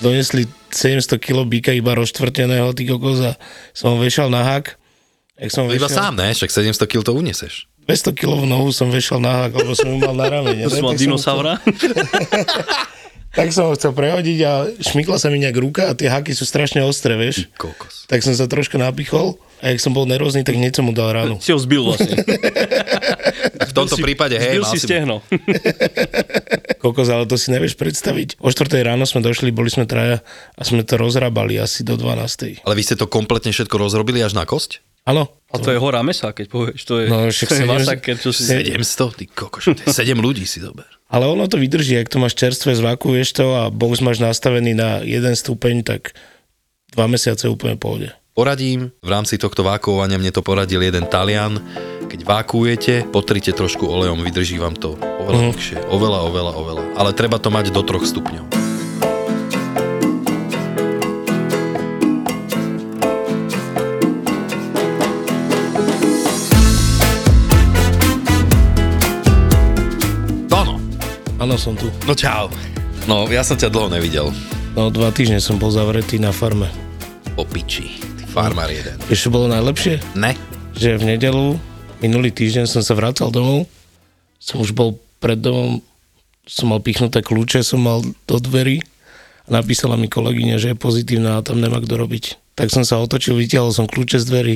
Donesli 700 kg býka iba rozštvrteného, ty kokos a som ho vešal na hak. Jak som Iba vešal, sám, ne? Však 700 kg to uneseš. 200 kg nohu som vešal na hak, lebo som ju mal na ramene. To som mal dinosaura. Tak som ho chcel prehodiť a šmykla sa mi nejak ruka a tie haky sú strašne ostré, vieš. Kokos. Tak som sa troška napichol a jak som bol nervózny, tak som mu dal ránu. Si ho zbil vlastne. V tomto Si- prípade, hej, Zbil mal si si... stehno. Kokos, ale to si nevieš predstaviť. O 4 ráno sme došli, boli sme traja a sme to rozrábali asi do 12. Ale vy ste to kompletne všetko rozrobili až na kosť? Áno. A to je hora mesa, keď povieš. To je, No, však to je masaker, čo si... 700? Ty kokos, to je 7 ľudí si dober. Ale ono to vydrží, ak to máš čerstvé, zvakuuješ to a box máš nastavený na jeden stupeň, tak dva mesiace úplne pohode. Poradím, v rámci tohto vákuovania mne to poradil jeden Talian. Keď vákujete, potrite trošku olejom, vydrží vám to oveľa Mhm. dlhšie. Oveľa, oveľa, oveľa. Ale treba to mať do troch stupňov. Dono, Áno, som tu. no čau. No, ja som ťa dlho nevidel. No dva týždne som bol zavretý na farme. Po piči. Farmár jeden. Ešte bolo najlepšie, Ne? že v nedelu, minulý týždeň som sa vracal domov, som už bol pred domom, som mal pichnuté kľúče, som mal do dverí a napísala mi kolegyňa, že je pozitívna a tam nemá kto robiť. Tak som sa otočil, vytiahol som kľúče z dverí,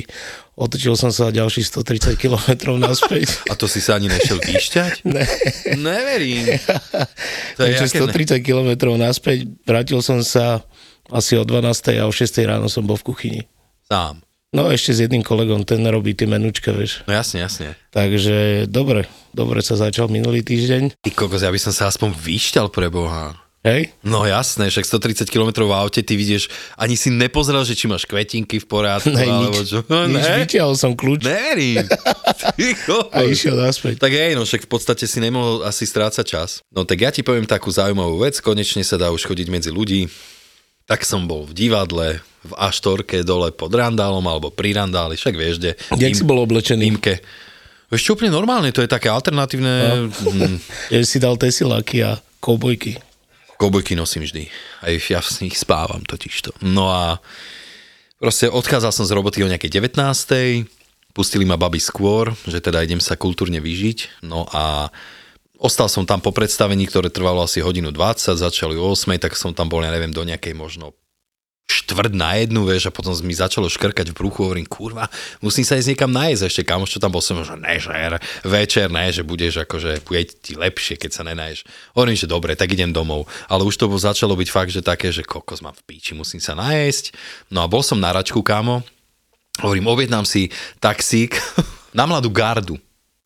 otočil som sa ďalších 130 km naspäť. A to si sa ani nešiel vyšťať? Ne. Neverím. To je Takže jaké ne- 130 km naspäť, vrátil som sa asi o 12. a o 6. ráno som bol v kuchyni. Sám. No ešte s jedným kolegom, ten robí tie menúčka, vieš. No jasne, jasne. Takže dobre, dobre sa začal minulý týždeň. Ty kokos, ja by som sa aspoň vyšťal pre Boha. Hej? No jasné, však 130 km v aute, ty vidieš, ani si nepozrel, že či máš kvetinky v poriadku, Ne, alebo nič. čo. No, nič ne? vytiahol som kľúč Neverím. A išiel naspäť. Tak hej, no však v podstate si nemohol asi strácať čas. No tak ja ti poviem takú zaujímavú vec, konečne sa dá už chodiť medzi ľudí. Tak som bol v divadle, v Aštorke dole pod Randálom, alebo pri Randáli, však vieš, kde. Jak si bol oblečený? Imke. Ešte úplne normálne, to je také alternatívne. No. Ja si dal tesiláky a koubojky. Kobojky nosím vždy. Aj ja v nich spávam totižto. No a proste odchádzal som z roboty o nejakej 19. Pustili ma baby skôr, že teda idem sa kultúrne vyžiť. No a ostal som tam po predstavení, ktoré trvalo asi hodinu 20, začali o 8, tak som tam bol, ja neviem, do nejakej možno štvrt na jednu, vieš, a potom mi začalo škrkať v bruchu, hovorím, kurva, musím sa ísť niekam nájsť ešte, kamoš, čo tam bol som, že nežer, večer, ne, že budeš akože, bude ti lepšie, keď sa nenaješ. Hovorím, že dobre, tak idem domov, ale už to začalo byť fakt, že také, že kokos mám v píči, musím sa najesť. No a bol som na račku, kámo, hovorím, objednám si taxík na mladú gardu.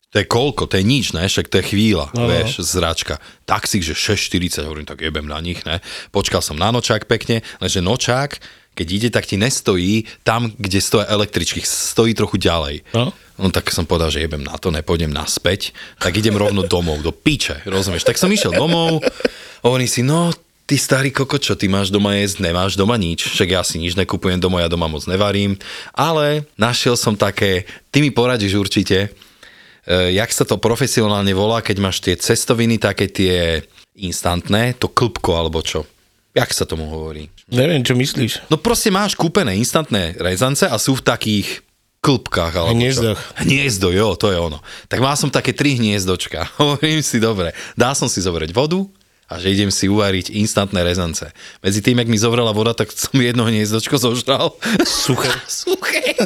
To je koľko, to je nič, ne? Však to je chvíľa, no, vieš, zračka. Taxík, že 6,40, hovorím, tak jebem na nich, ne? Počkal som na nočák pekne, lenže nočák, keď ide, tak ti nestojí tam, kde stoja električky, stojí trochu ďalej. No. No tak som povedal, že jebem na to, nepôjdem naspäť, tak idem rovno domov, do piče, rozumieš? Tak som išiel domov, hovorím si, no, ty starý koko, čo ty máš doma jesť, nemáš doma nič, však ja si nič nekupujem doma, ja doma moc nevarím, ale našiel som také, ty mi poradíš určite, jak sa to profesionálne volá, keď máš tie cestoviny, také tie instantné, to klpko alebo čo. Jak sa tomu hovorí? Neviem, čo myslíš. No proste máš kúpené instantné rezance a sú v takých klpkách alebo Hniezdoch. Čo. Hniezdo, jo, to je ono. Tak mal som také tri hniezdočka. Hovorím si, dobre, dá som si zobrať vodu a že idem si uvariť instantné rezance. Medzi tým, jak mi zovrela voda, tak som jedno hniezdočko zožral. Suché. Suché.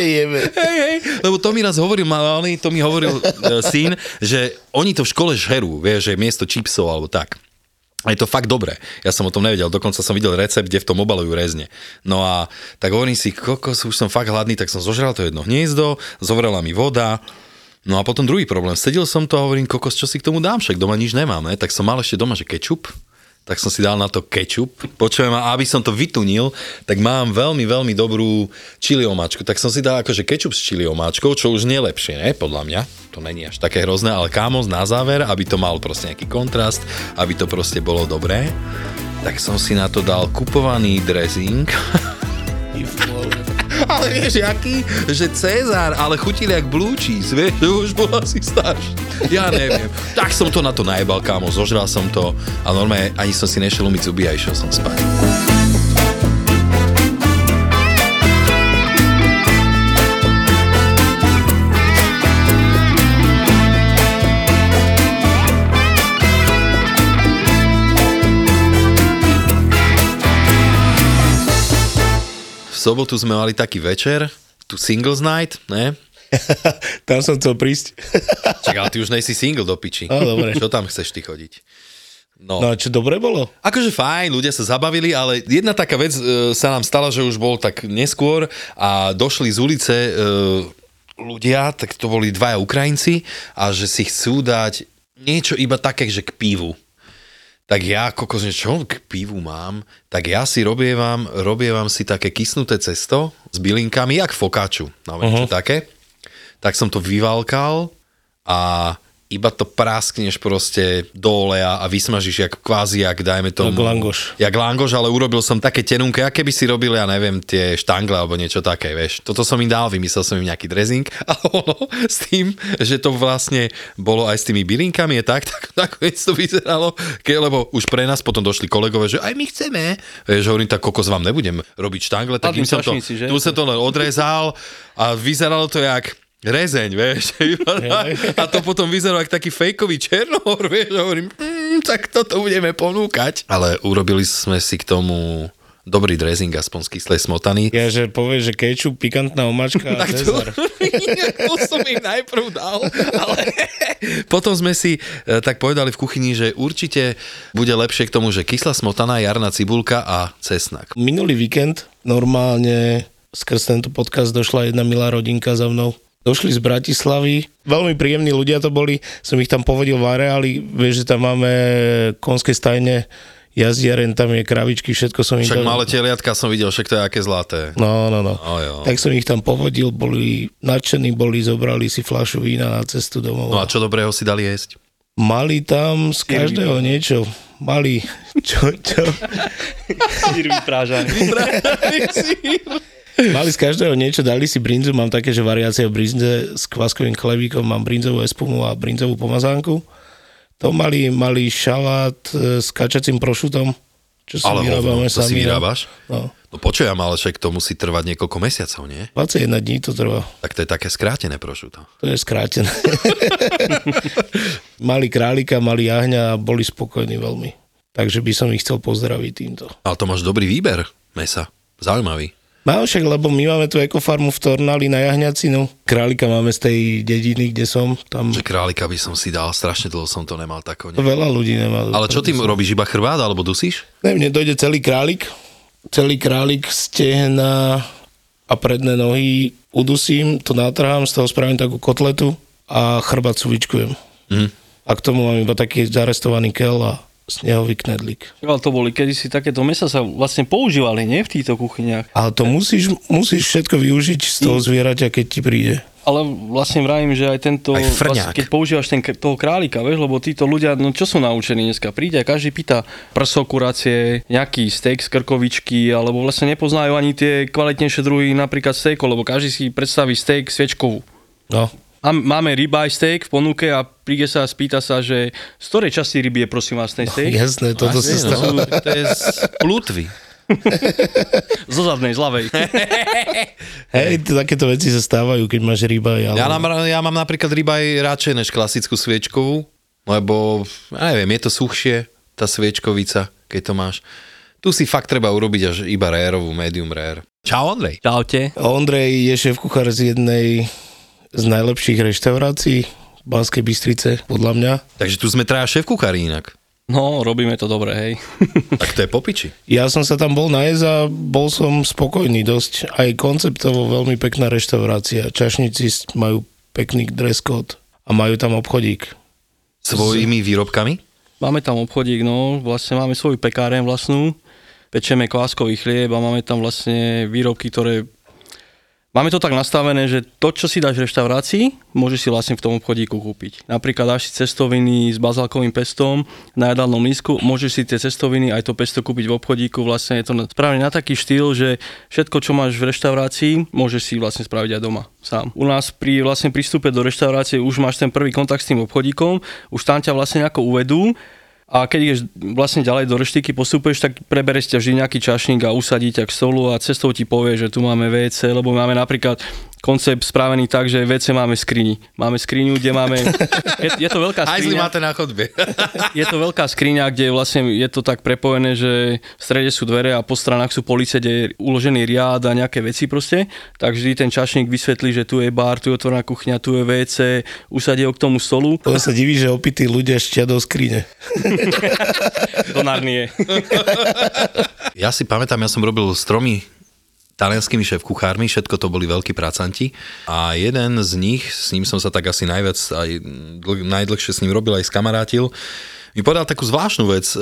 Jebe. Hej, hej, lebo to mi raz hovoril malý, to mi hovoril e, syn, že oni to v škole žerú, vieš, že miesto čipsov alebo tak. A je to fakt dobré. Ja som o tom nevedel, dokonca som videl recept, kde v tom obalujú rezne. No a tak hovorím si, kokos, už som fakt hladný, tak som zožral to jedno hniezdo, zovrela mi voda, No a potom druhý problém. Sedel som to a hovorím, kokos, čo si k tomu dám, však doma nič nemám, ne? tak som mal ešte doma, že kečup, tak som si dal na to kečup. Počujem, a aby som to vytunil, tak mám veľmi, veľmi dobrú čili omáčku. Tak som si dal akože kečup s čili omáčkou, čo už nie lepšie, ne? Podľa mňa. To není až také hrozné, ale kámo, na záver, aby to mal proste nejaký kontrast, aby to proste bolo dobré, tak som si na to dal kupovaný dressing. Ale vieš, aký? Že Cezar, ale chutil jak blue cheese, vieš, už bol asi starší. Ja neviem. Tak som to na to najebal, kámo, zožral som to a normálne ani som si nešiel umyť zuby a išiel som spať. Sobotu sme mali taký večer, tu singles night, ne? Tam som chcel prísť. Čak, ale ty už nejsi single do piči. Á, dobre. Čo tam chceš ty chodiť? No. No čo dobre bolo? Akože fajn, ľudia sa zabavili, ale jedna taká vec e, sa nám stala, že už bol tak neskôr a došli z ulice e, ľudia, tak to boli dvaja Ukrajinci a že si chcú dať niečo iba také, že k pivu. Tak ja, kokos, že čo k pivu mám, tak ja si robievam, robievam si také kysnuté cesto s bylinkami, jak fokáču, no uh-huh. také. Tak som to vyvalkal a iba to praskneš proste do oleja a vysmažíš jak kvázi, jak dajme tomu... Jak langoš. Jak langoš, ale urobil som také tenunké, aké by si robil, ja neviem, tie štangle alebo niečo také, vieš. Toto som im dal, vymyslel som im nejaký dressing a ono s tým, že to vlastne bolo aj s tými bylinkami, je tak, tak nakoniec to vyzeralo, ke, lebo už pre nás potom došli kolegové, že aj my chceme. Vieš, hovorím, tak kokos vám nebudem robiť štangle, tak Padli im som to, že? tu sa to len odrezal a vyzeralo to jak rezeň, vieš. A to potom vyzeralo ako taký fejkový černohor, vieš. A hovorím, mm, tak toto budeme ponúkať. Ale urobili sme si k tomu dobrý dressing, aspoň z kyslej smotany. Ja, že povieš, že kečup, pikantná omáčka a Tak to, to som im najprv dal, ale potom sme si e, tak povedali v kuchyni, že určite bude lepšie k tomu, že kyslá smotana, jarná cibulka a cesnak. Minulý víkend normálne skrz tento podcast došla jedna milá rodinka za mnou. Došli z Bratislavy, veľmi príjemní ľudia to boli, som ich tam povedil v areáli, vieš, že tam máme konské stajne, jazdiaren, tam je kravičky, všetko som im Však tam... malé teliatka som videl, však to je aké zlaté. No, no, no. Jo. Tak som ich tam povodil, boli nadšení, boli, zobrali si flašu vína na cestu domov. No a čo dobrého si dali jesť? Mali tam z každého niečo. Mali, čo, čo? Sír vyprážaný. Mali z každého niečo, dali si brinzu, mám také, že variácie brinze s kváskovým chlebíkom, mám brinzovú espumu a brinzovú pomazánku. To mali, mali šalát e, s kačacím prošutom, čo si Ale vyrábame hovno, to si sami. no. vyrábaš? No. No počujem, ale však to musí trvať niekoľko mesiacov, nie? 21 dní to trvá. Tak to je také skrátené prošuto. To je skrátené. mali králika, mali jahňa a boli spokojní veľmi. Takže by som ich chcel pozdraviť týmto. Ale to máš dobrý výber mesa. Zaujímavý. Mám však, lebo my máme tu ekofarmu v Tornali na Jahňacinu. Králika máme z tej dediny, kde som. Tam Že králika by som si dal, strašne dlho som to nemal tako. Ne? veľa ľudí nemá. Ale čo ty robíš, iba chrbát, alebo dusíš? Ne, mne dojde celý králik. Celý králik, stehna a predné nohy udusím, to natrhám, z toho spravím takú kotletu a chrbát suvičkujem. Mhm. A k tomu mám iba taký zarestovaný kel a snehový knedlík. Ale to boli kedysi takéto mesa sa vlastne používali, nie? V týchto kuchyniach. Ale to musíš, musíš všetko využiť z toho zvieraťa, keď ti príde. Ale vlastne vravím, že aj tento, Aj vlastne, keď používaš ten, toho králika, vieš, lebo títo ľudia, no čo sú naučení dneska? Príde a každý pýta prso, kuracie, nejaký steak z krkovičky, alebo vlastne nepoznajú ani tie kvalitnejšie druhy, napríklad steakov, lebo každý si predstaví steak sviečkovú. No. Máme ribeye steak v ponuke a príde sa a spýta sa, že z ktorej časti ryby je prosím vás ten steak? Jasné, toto sa stalo. no, to je z plutvy. Zo zadnej, z ľavej. Hej, takéto veci sa stávajú, keď máš rybaj. Ale... Ja, mám, ja mám napríklad rybaj radšej než klasickú sviečkovú, lebo, ja neviem, je to suchšie, tá sviečkovica, keď to máš. Tu si fakt treba urobiť až iba rareovú, medium rare. Čau, Andrej. Čaute. Ondrej je šéf kuchár z jednej z najlepších reštaurácií v Banskej Bystrice, podľa mňa. Takže tu sme traja šéf kuchári inak. No, robíme to dobre, hej. Tak to je popiči. Ja som sa tam bol nájsť a bol som spokojný dosť. Aj konceptovo veľmi pekná reštaurácia. Čašníci majú pekný dress code a majú tam obchodík. Svojimi výrobkami? Máme tam obchodík, no, vlastne máme svoju pekáren vlastnú, pečeme kváskový chlieb a máme tam vlastne výrobky, ktoré Máme to tak nastavené, že to, čo si dáš v reštaurácii, môžeš si vlastne v tom obchodíku kúpiť. Napríklad dáš si cestoviny s bazálkovým pestom na jedálnom lísku, môžeš si tie cestoviny aj to pesto kúpiť v obchodíku. Vlastne je to správne na taký štýl, že všetko, čo máš v reštaurácii, môžeš si vlastne spraviť aj doma sám. U nás pri vlastne prístupe do reštaurácie už máš ten prvý kontakt s tým obchodíkom, už tam ťa vlastne ako uvedú a keď ideš vlastne ďalej do reštiky, postupuješ, tak prebereš ťa vždy nejaký čašník a usadí ťa k stolu a cestou ti povie, že tu máme WC, lebo máme napríklad koncept spravený tak, že WC máme skrini. Máme skriňu, kde máme... Je, je to veľká Aj skriňa. máte na chodbe. Je to veľká skriňa, kde vlastne je to tak prepojené, že v strede sú dvere a po stranách sú police, kde je uložený riad a nejaké veci proste. Tak vždy ten čašník vysvetlí, že tu je bar, tu je otvorená kuchňa, tu je WC, usadí ho k tomu stolu. To sa diví, že opití ľudia štia do skrine. Do Narnie. Ja si pamätám, ja som robil s tromi talianskými šéf-kuchármi, všetko to boli veľkí pracanti a jeden z nich, s ním som sa tak asi najviac, aj dlh, najdlhšie s ním robil, aj skamarátil, mi povedal takú zvláštnu vec e,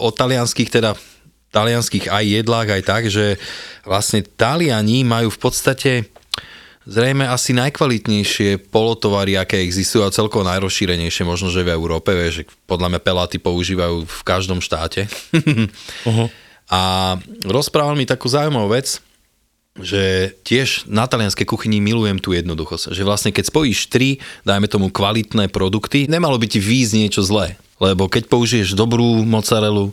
o talianských, teda talianských aj jedlách, aj tak, že vlastne Taliani majú v podstate zrejme asi najkvalitnejšie polotovary, aké existujú a celkovo najrozšírenejšie možno, že v Európe, vieš, že podľa mňa peláty používajú v každom štáte. uh-huh. A rozprával mi takú zaujímavú vec, že tiež na talianskej kuchyni milujem tú jednoduchosť. Že vlastne keď spojíš tri, dajme tomu kvalitné produkty, nemalo by ti výjsť niečo zlé. Lebo keď použiješ dobrú mozzarellu,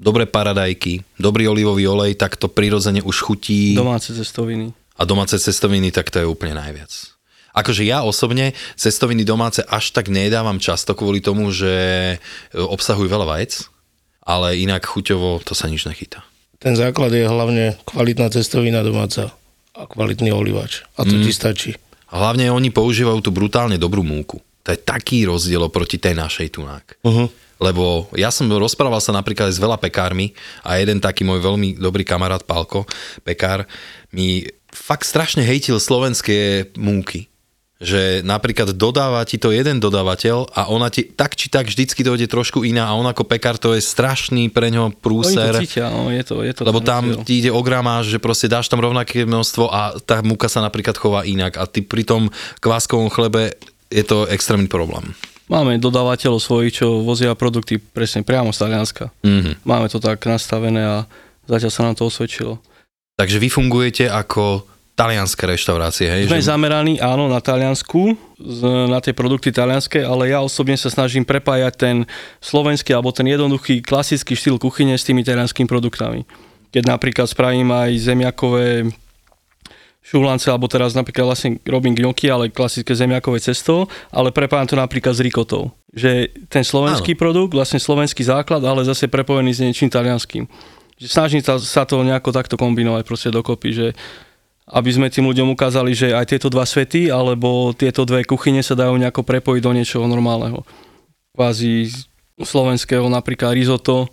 dobré paradajky, dobrý olivový olej, tak to prirodzene už chutí. Domáce cestoviny. A domáce cestoviny, tak to je úplne najviac. Akože ja osobne cestoviny domáce až tak nedávam často kvôli tomu, že obsahujú veľa vajec, ale inak chuťovo to sa nič nechytá. Ten základ je hlavne kvalitná cestovina domáca a kvalitný olivač. A to mm. ti stačí. A hlavne oni používajú tú brutálne dobrú múku. To je taký rozdiel proti tej našej tunák. Uh-huh. Lebo ja som rozprával sa napríklad s veľa pekármi a jeden taký môj veľmi dobrý kamarát Palko, pekár, mi fakt strašne hejtil slovenské múky že napríklad dodáva ti to jeden dodávateľ a ona ti tak či tak vždycky dojde trošku iná a on ako pekár to je strašný pre ňo prúser. Oni to cítia, no, je to, je to lebo tam ti ide o gramáž, že proste dáš tam rovnaké množstvo a tá múka sa napríklad chová inak a ty pri tom kváskovom chlebe je to extrémny problém. Máme dodávateľov svojich, čo vozia produkty presne priamo z Talianska. Mm-hmm. Máme to tak nastavené a zatiaľ sa nám to osvedčilo. Takže vy fungujete ako talianské reštaurácie, hej? Sme že... zameraní, áno, na Taliansku, na tie produkty talianské, ale ja osobne sa snažím prepájať ten slovenský alebo ten jednoduchý klasický štýl kuchyne s tými talianskými produktami. Keď napríklad spravím aj zemiakové šulance, alebo teraz napríklad vlastne robím gnocchi, ale klasické zemiakové cesto, ale prepájam to napríklad s rikotou. Že ten slovenský Áno. produkt, vlastne slovenský základ, ale zase prepojený s niečím talianským. Snažím sa, sa to nejako takto kombinovať proste dokopy, že aby sme tým ľuďom ukázali, že aj tieto dva svety alebo tieto dve kuchyne sa dajú nejako prepojiť do niečoho normálneho. Kvázi slovenského napríklad risotto,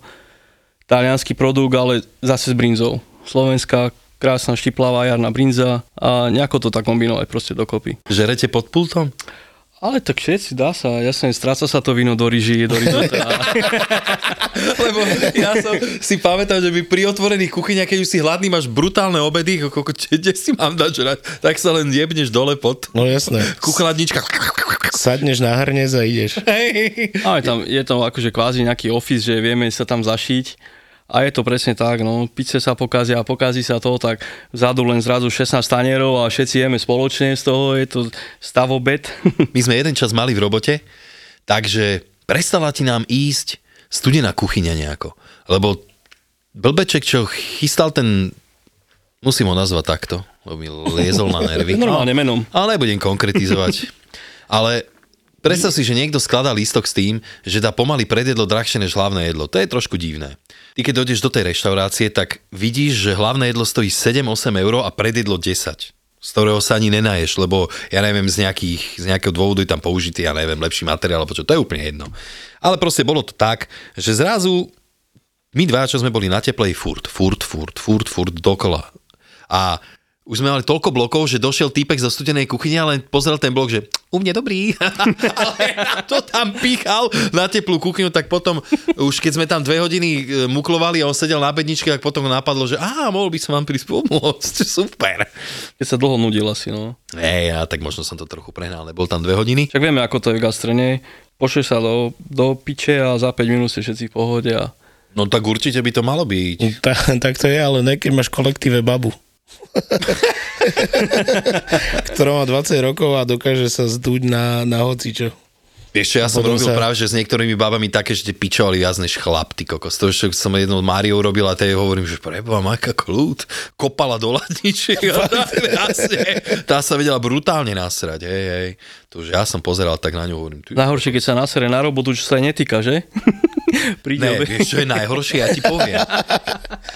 talianský produkt, ale zase s brinzou. Slovenská krásna štiplavá jarná brinza a nejako to tak kombinovať proste dokopy. Žerete pod pultom? Ale tak všetci, dá sa, jasne, stráca sa to víno do ryži, do rizota. Lebo ja som si pamätal, že by pri otvorených kuchyniach, keď už si hladný, máš brutálne obedy, ako, kde si mám dať žrať, tak sa len jebneš dole pod. No jasné. Kuchladnička. Sadneš na hrnec a ideš. Ale tam je to akože kvázi nejaký office, že vieme sa tam zašiť a je to presne tak, no, pice sa pokazia a pokazí sa to, tak vzadu len zrazu 16 tanierov a všetci jeme spoločne z toho, je to stavobed. My sme jeden čas mali v robote, takže prestala ti nám ísť studená kuchyňa nejako. Lebo blbeček, čo chystal ten, musím ho nazvať takto, lebo mi liezol na nervy. Normálne menom. Ale nebudem konkretizovať. Ale Predstav si, že niekto skladá lístok s tým, že dá pomaly predjedlo drahšie než hlavné jedlo. To je trošku divné. Ty keď dojdeš do tej reštaurácie, tak vidíš, že hlavné jedlo stojí 7-8 eur a predjedlo 10 z ktorého sa ani nenaješ, lebo ja neviem, z, nejakých, z nejakého dôvodu je tam použitý, ja neviem, lepší materiál, alebo čo, to je úplne jedno. Ale proste bolo to tak, že zrazu my dva, čo sme boli na teplej, furt, furt, furt, furt, furt, dokola. A už sme mali toľko blokov, že došiel týpek zo studenej kuchyne a len pozrel ten blok, že u mne dobrý. Ale na to tam píchal na teplú kuchyňu, tak potom už keď sme tam dve hodiny e, muklovali a on sedel na bedničke, tak potom napadlo, že á, mohol by som vám prísť pomôcť. Super. Keď sa dlho nudil asi, no. Hej, ja tak možno som to trochu prehnal, nebol tam dve hodiny. Však vieme, ako to je v gastrene. Pošleš sa do, do piče a za 5 minút ste všetci v pohode a No tak určite by to malo byť. Tak, tak to je, ale ne, keď máš kolektíve babu. ktorá má 20 rokov a dokáže sa zdúť na, na hocičo. Čo, ja som robil sa- práve, že s niektorými babami také, že tie pičovali viac než chlap, ty kokos. To ešte som jednou Máriou robil a tej hovorím, že preboha, majka kľud, kopala do ladničiek. Tá sa vedela brutálne nasrať, hej, hej. To už ja som pozeral tak na ňu, hovorím, najhoršie, keď sa nasere na robotu, čo sa aj netýka, že? Príde Ne, vieš, čo je najhoršie? Ja ti poviem.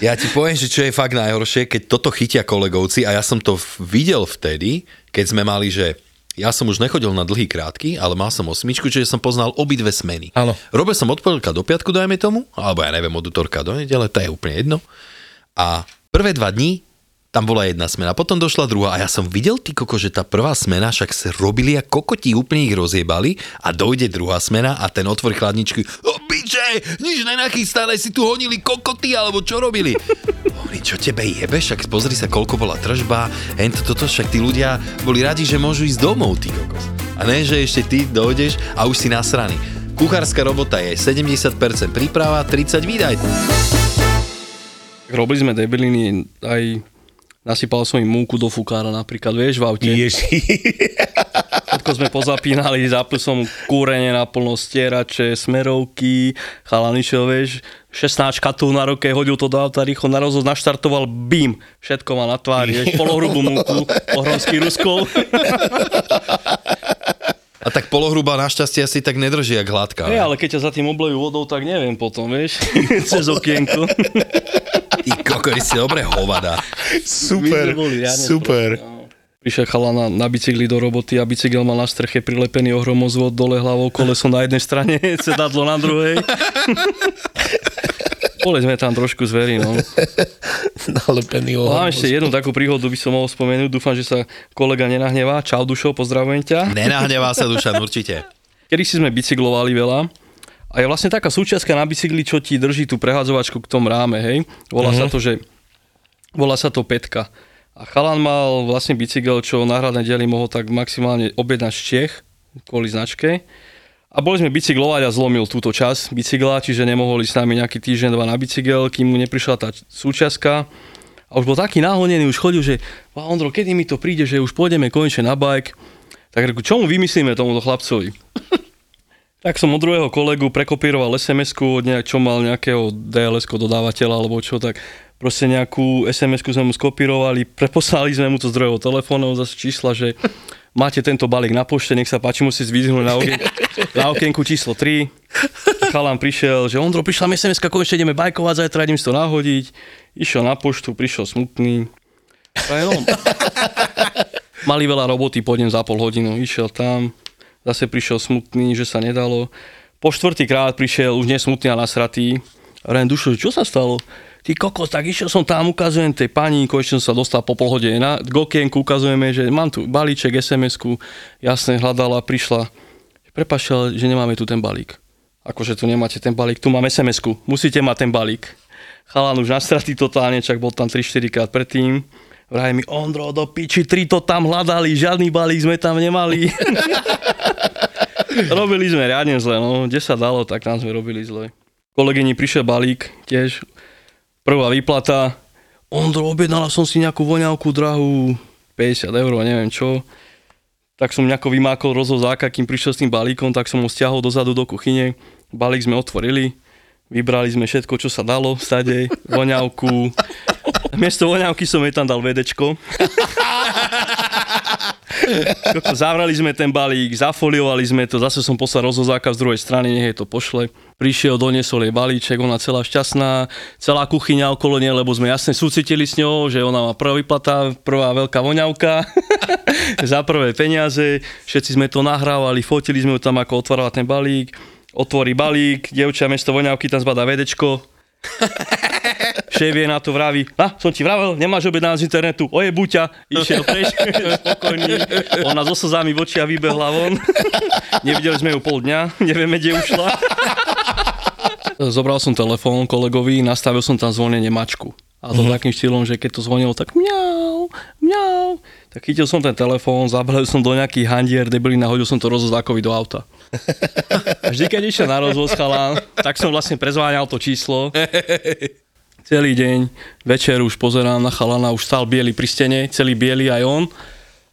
Ja ti poviem, že čo je fakt najhoršie, keď toto chytia kolegovci a ja som to videl vtedy, keď sme mali, že ja som už nechodil na dlhý krátky, ale mal som osmičku, čiže som poznal obidve smeny. Áno. Robil som od pondelka do piatku, dajme tomu, alebo ja neviem, od útorka do nedele, to je úplne jedno. A prvé dva dní tam bola jedna smena, potom došla druhá a ja som videl, ty koko, že tá prvá smena však sa robili a kokoti úplne ich rozjebali a dojde druhá smena a ten otvor chladničky, o piče, nič nenachystane, si tu honili kokoty, alebo čo robili? Hovorím, čo tebe jebe, však pozri sa, koľko bola tržba, hen to, toto, však tí ľudia boli radi, že môžu ísť domov, ty kokos. A ne, že ešte ty dojdeš a už si nasraný. Kuchárska robota je 70% príprava, 30 výdaj. Robili sme debiliny, aj nasypal som im múku do fukára napríklad, vieš, v aute. Ježi. Všetko sme pozapínali, zapil som kúrenie naplno, stierače, smerovky, chalaničo, vieš, 16 katov na roke, hodil to do auta, rýchlo na rozhoz, naštartoval, bím, všetko má na tvári, vieš, polohrubú múku, pohronský ruskov. A tak polohrubá našťastie asi tak nedrží jak hladká. Nie, ale keď ťa za tým oblejú vodou, tak neviem potom, vieš, cez okienko. Ty kokori si dobre hovada. Super, boli super. Prišiel chala na, na bicykli do roboty a bicykel mal na streche prilepený ohromozvod dole hlavou, koleso na jednej strane, sedadlo na druhej. Boli sme tam trošku zveri, no. Nalepený Mám ohľad. ešte jednu takú príhodu, by som mohol spomenúť. Dúfam, že sa kolega nenahnevá. Čau, Dušo, pozdravujem ťa. Nenahnevá sa duša, určite. Kedy si sme bicyklovali veľa a je vlastne taká súčiastka na bicykli, čo ti drží tú prehádzovačku k tom ráme, hej. Volá sa to, že volá sa to petka. A chalan mal vlastne bicykel, čo náhradné diely mohol tak maximálne objednať z Čech, kvôli značke. A boli sme bicyklovať a zlomil túto časť bicykla, čiže nemohol ísť s nami nejaký týždeň, dva na bicykel, kým mu neprišla tá súčiastka. A už bol taký náhonený, už chodil, že "Pán Ondro, kedy mi to príde, že už pôjdeme konečne na bike. Tak reku, čo mu vymyslíme tomuto chlapcovi? Tak som od druhého kolegu prekopíroval SMS-ku od nejak, čo mal nejakého DLS dodávateľa alebo čo, tak proste nejakú SMS-ku sme mu skopírovali, preposlali sme mu to z druhého telefónu, zase čísla, že máte tento balík na pošte, nech sa páči, musí zvyznúť na, okien- na okienku číslo 3. Chalán prišiel, že Ondro, prišla mi SMS-ka, konečne ideme bajkovať, zajtra idem si to nahodiť. Išiel na poštu, prišiel smutný. Mali veľa roboty, pôjdem za pol hodinu, išiel tam, zase prišiel smutný, že sa nedalo. Po štvrtýkrát prišiel už nesmutný a nasratý. Ren dušo, čo sa stalo? Ty kokos, tak išiel som tam, ukazujem tej pani, konečne som sa dostal po pol hodine na k okienku, ukazujeme, že mám tu balíček, SMS-ku, jasne hľadala, prišla. Prepašte, ale že nemáme tu ten balík. Akože tu nemáte ten balík, tu mám SMS-ku, musíte mať ten balík. Chalan už nastratý totálne, čak bol tam 3-4 krát predtým. Vraj mi, Ondro, do piči, tri to tam hľadali, žiadny balík sme tam nemali. robili sme riadne zle, no, kde sa dalo, tak tam sme robili zle. Kolegyni prišiel balík, tiež prvá výplata. Ondro, objednala som si nejakú voňavku drahú, 50 eur, neviem čo. Tak som nejako vymákol rozhozáka, kým prišiel s tým balíkom, tak som ho stiahol dozadu do kuchyne. Balík sme otvorili, vybrali sme všetko, čo sa dalo, stade, voňavku. Miesto voňavky som jej tam dal vedečko. Zavrali sme ten balík, zafoliovali sme to, zase som poslal rozhozáka z druhej strany, nech jej to pošle. Prišiel, doniesol jej balíček, ona celá šťastná, celá kuchyňa okolo nej, lebo sme jasne súcitili s ňou, že ona má prvá vyplata, prvá veľká voňavka, za prvé peniaze, všetci sme to nahrávali, fotili sme ju tam, ako otvárala ten balík, otvorí balík, dievča mesto voňavky tam zbadá vedečko, šéf je na to vraví, a som ti vravel, nemáš objednať z internetu, oje buťa, išiel preč, spokojný, ona so slzami v očiach vybehla von, nevideli sme ju pol dňa, nevieme, kde ušla. Zobral som telefón kolegovi, nastavil som tam zvonenie mačku. A to mm-hmm. takým štýlom, že keď to zvonilo, tak mňau, mňau. Tak chytil som ten telefón, zabalil som do nejakých handier, debilín a hodil som to rozhozákovi do auta. A vždy, keď išiel na rozvoz chalán, tak som vlastne prezváňal to číslo. Celý deň, večer už pozerám na chalana, už stál biely pri stene, celý biely aj on.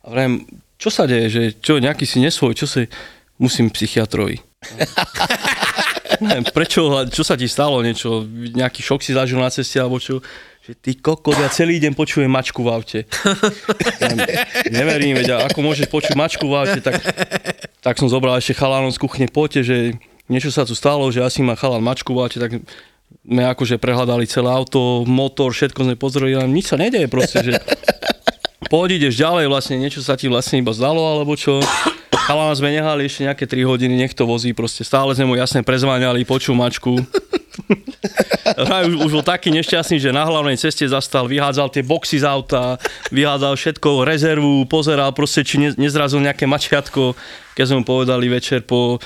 A vrem, čo sa deje, že čo, nejaký si nesvoj, čo si, musím psychiatrovi. Neviem, prečo, čo sa ti stalo, niečo, nejaký šok si zažil na ceste, alebo čo, že ty kokot, ja celý deň počujem mačku v aute. Neverím, veď, ako môžeš počuť mačku v aute, tak, tak som zobral ešte chalánom z kuchne, poďte, že niečo sa tu stalo, že asi má chalán mačku v aute, tak sme akože prehľadali celé auto, motor, všetko sme pozreli, ale nič sa nedeje proste, že poď ideš ďalej, vlastne niečo sa ti vlastne iba zdalo, alebo čo. Chalana sme nehali ešte nejaké 3 hodiny, nech to vozí, proste stále sme mu jasne prezváňali, počul mačku. už, už bol taký nešťastný, že na hlavnej ceste zastal, vyhádzal tie boxy z auta, vyhádzal všetko, rezervu, pozeral proste, či ne, nezrazil nejaké mačiatko. Keď sme mu povedali večer po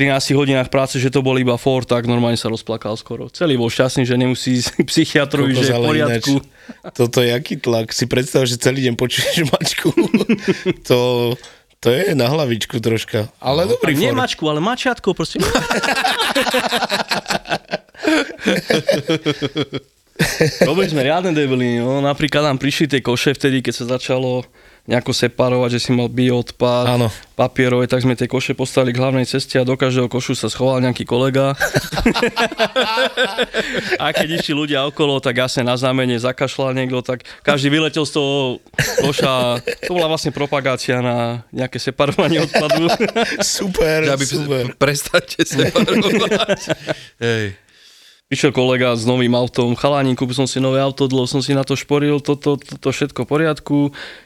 13 hodinách práce, že to bol iba Ford, tak normálne sa rozplakal skoro. Celý bol šťastný, že nemusí ísť psychiatrovi, že je v poriadku. Ináč, toto je aký tlak. Si predstav, že celý deň počuješ mačku. to, to je na hlavičku troška. Ale no, dobrý Nie mačku, ale mačiatko proste. Robili sme riadne debily, no. Napríklad nám prišli tie koše vtedy, keď sa začalo nejako separovať, že si mal bioodpad, Áno. papierové, tak sme tie koše postavili k hlavnej ceste a do každého košu sa schoval nejaký kolega. a keď išli ľudia okolo, tak jasne na znamenie zakašľal niekto, tak každý vyletel z toho koša. To bola vlastne propagácia na nejaké separovanie odpadu. super, Že aby super. Prestáte separovať. Hej. Išiel kolega s novým autom, chalani, kúpil som si nové auto, dlho som si na to šporil, toto, toto všetko v poriadku.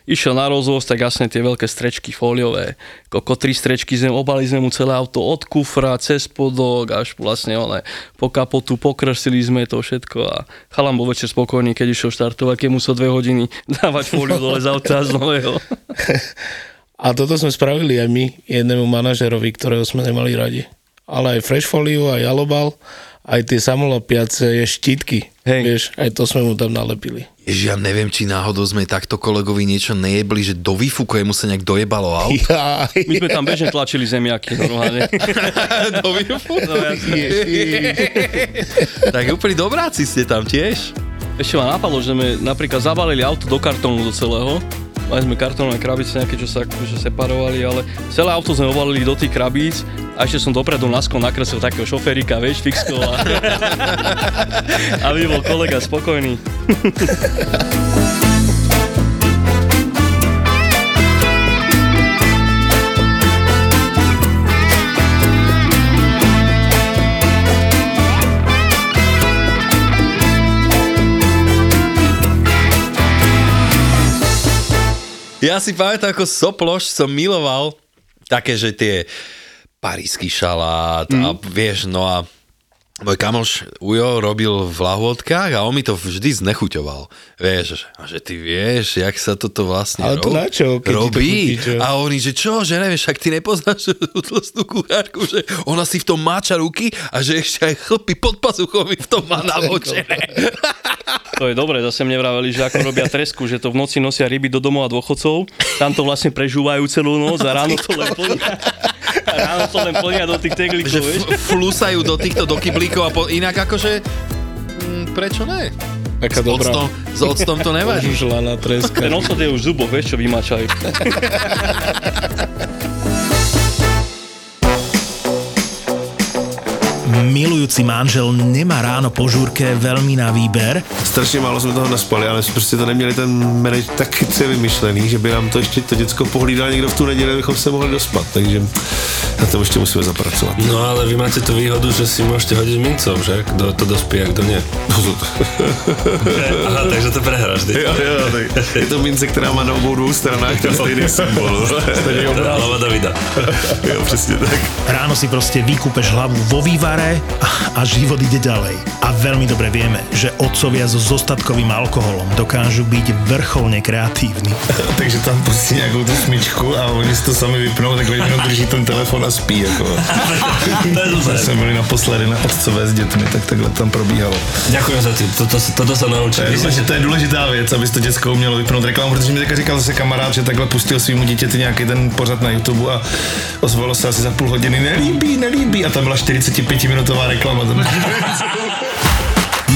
Išiel na rozvoz, tak jasne tie veľké strečky fóliové. Koko tri strečky, sme, obali sme mu celé auto od kufra, cez podok, až vlastne one, po kapotu, pokrsili sme to všetko a chalan bol večer spokojný, keď išiel štartovať, keď musel dve hodiny dávať fóliu dole z auta z nového. A toto sme spravili aj my jednému manažerovi, ktorého sme nemali radi. Ale aj Fresh Folio, aj Alobal, aj tie samolopiace štítky. Hej. Vieš, aj to sme mu tam nalepili. Ježi, ja neviem, či náhodou sme takto kolegovi niečo nejebli, že do výfuku jemu sa nejak dojebalo aut. Ja, My sme tam bežne tlačili zemiaky normálne. do výfuku? No, tak úplne dobráci ste tam tiež. Ešte ma napadlo, že sme napríklad zabalili auto do kartónu do celého. Mali sme kartónové krabice nejaké, čo sa akože separovali, ale celé auto sme obalili do tých krabíc a ešte som dopredu laskol nakreslil takého šoférika, vieš, fixko a... aby bol kolega spokojný. Ja si pamätám, ako soploš som miloval také, že tie parísky šalát a vieš, no a môj kamoš Ujo robil v lahôdkach a on mi to vždy znechuťoval. Vieš, že, a že ty vieš, jak sa toto vlastne Ale to rob- na čo, keď ti to robí. chutí, čo? A on že čo, že nevieš, ak ty nepoznáš tú tlstú kuchárku, že ona si v tom máča ruky a že ešte aj chlpy pod pazuchou mi v tom má namočené. To je dobré, zase mne vraveli, že ako robia tresku, že to v noci nosia ryby do domova dôchodcov, tam to vlastne prežúvajú celú noc a ráno to len plnia. A ráno to len plnia do tých že teglikov, vieš. f- flusajú do týchto do kyblíkov a po, inak akože mm, prečo ne? Taká S dobrá. octom, s octom to nevadí. Žužlaná treska. Ten ocot je už v zuboch, vieš, čo vymačajú. Milujúci manžel nemá ráno po žúrke veľmi na výber, Strašně málo jsme toho naspali, ale prostě to neměli ten manage tak chytře vymyšlený, že by nám to ještě to děcko pohlídal někdo v tu neděli, abychom se mohli dospat. Takže Na to ještě musíme zapracovat. No ale vy máte tu výhodu, že si môžete hodiť mincov, že? Kto to dospí a kto nie. Aha, takže to prehráš, ty. jo, jo, tak je to mince, která má na obou dvou stranách ten stejný symbol. Hlava Davida. jo, přesně tak. Ráno si proste vykúpeš hlavu vo vývare a, a život ide ďalej. A veľmi dobre vieme, že otcovia so zostatkovým alkoholom dokážu byť vrcholne kreatívni. Takže tam pustí nějakou tu smyčku a oni si to sami vypnou, tak jenom drží ten telefon a spí. Jako. To jsme byli naposledy na otcové s dětmi, tak takhle tam probíhalo. Ďakujem za ty, toto, toto sa To naučím. je, Myslím, že to je důležitá věc, aby to děcko umělo vypnout reklamu, protože mi teďka říkal zase kamarád, že takhle pustil svýmu dítěti nějaký ten pořad na YouTube a ozvalo se asi za půl hodiny, nelíbí, nelíbí a tam byla 45 minutová reklama.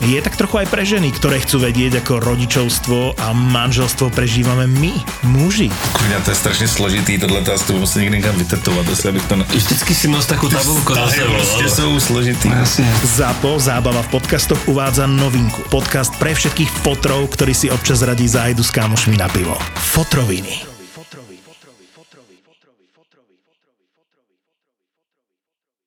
je tak trochu aj pre ženy, ktoré chcú vedieť, ako rodičovstvo a manželstvo prežívame my, muži. Kurňa, to je strašně složitý, tohle to asi musím někdy někam vytetovat, jestli abych to... Ne... vždycky si nos takú tabulku za sebou. jsou složitý. ZAPO, zábava v podcastoch, uvádza novinku. Podcast pre všetkých fotrov, ktorí si občas radí zájdu s kámošmi na pivo. Fotroviny.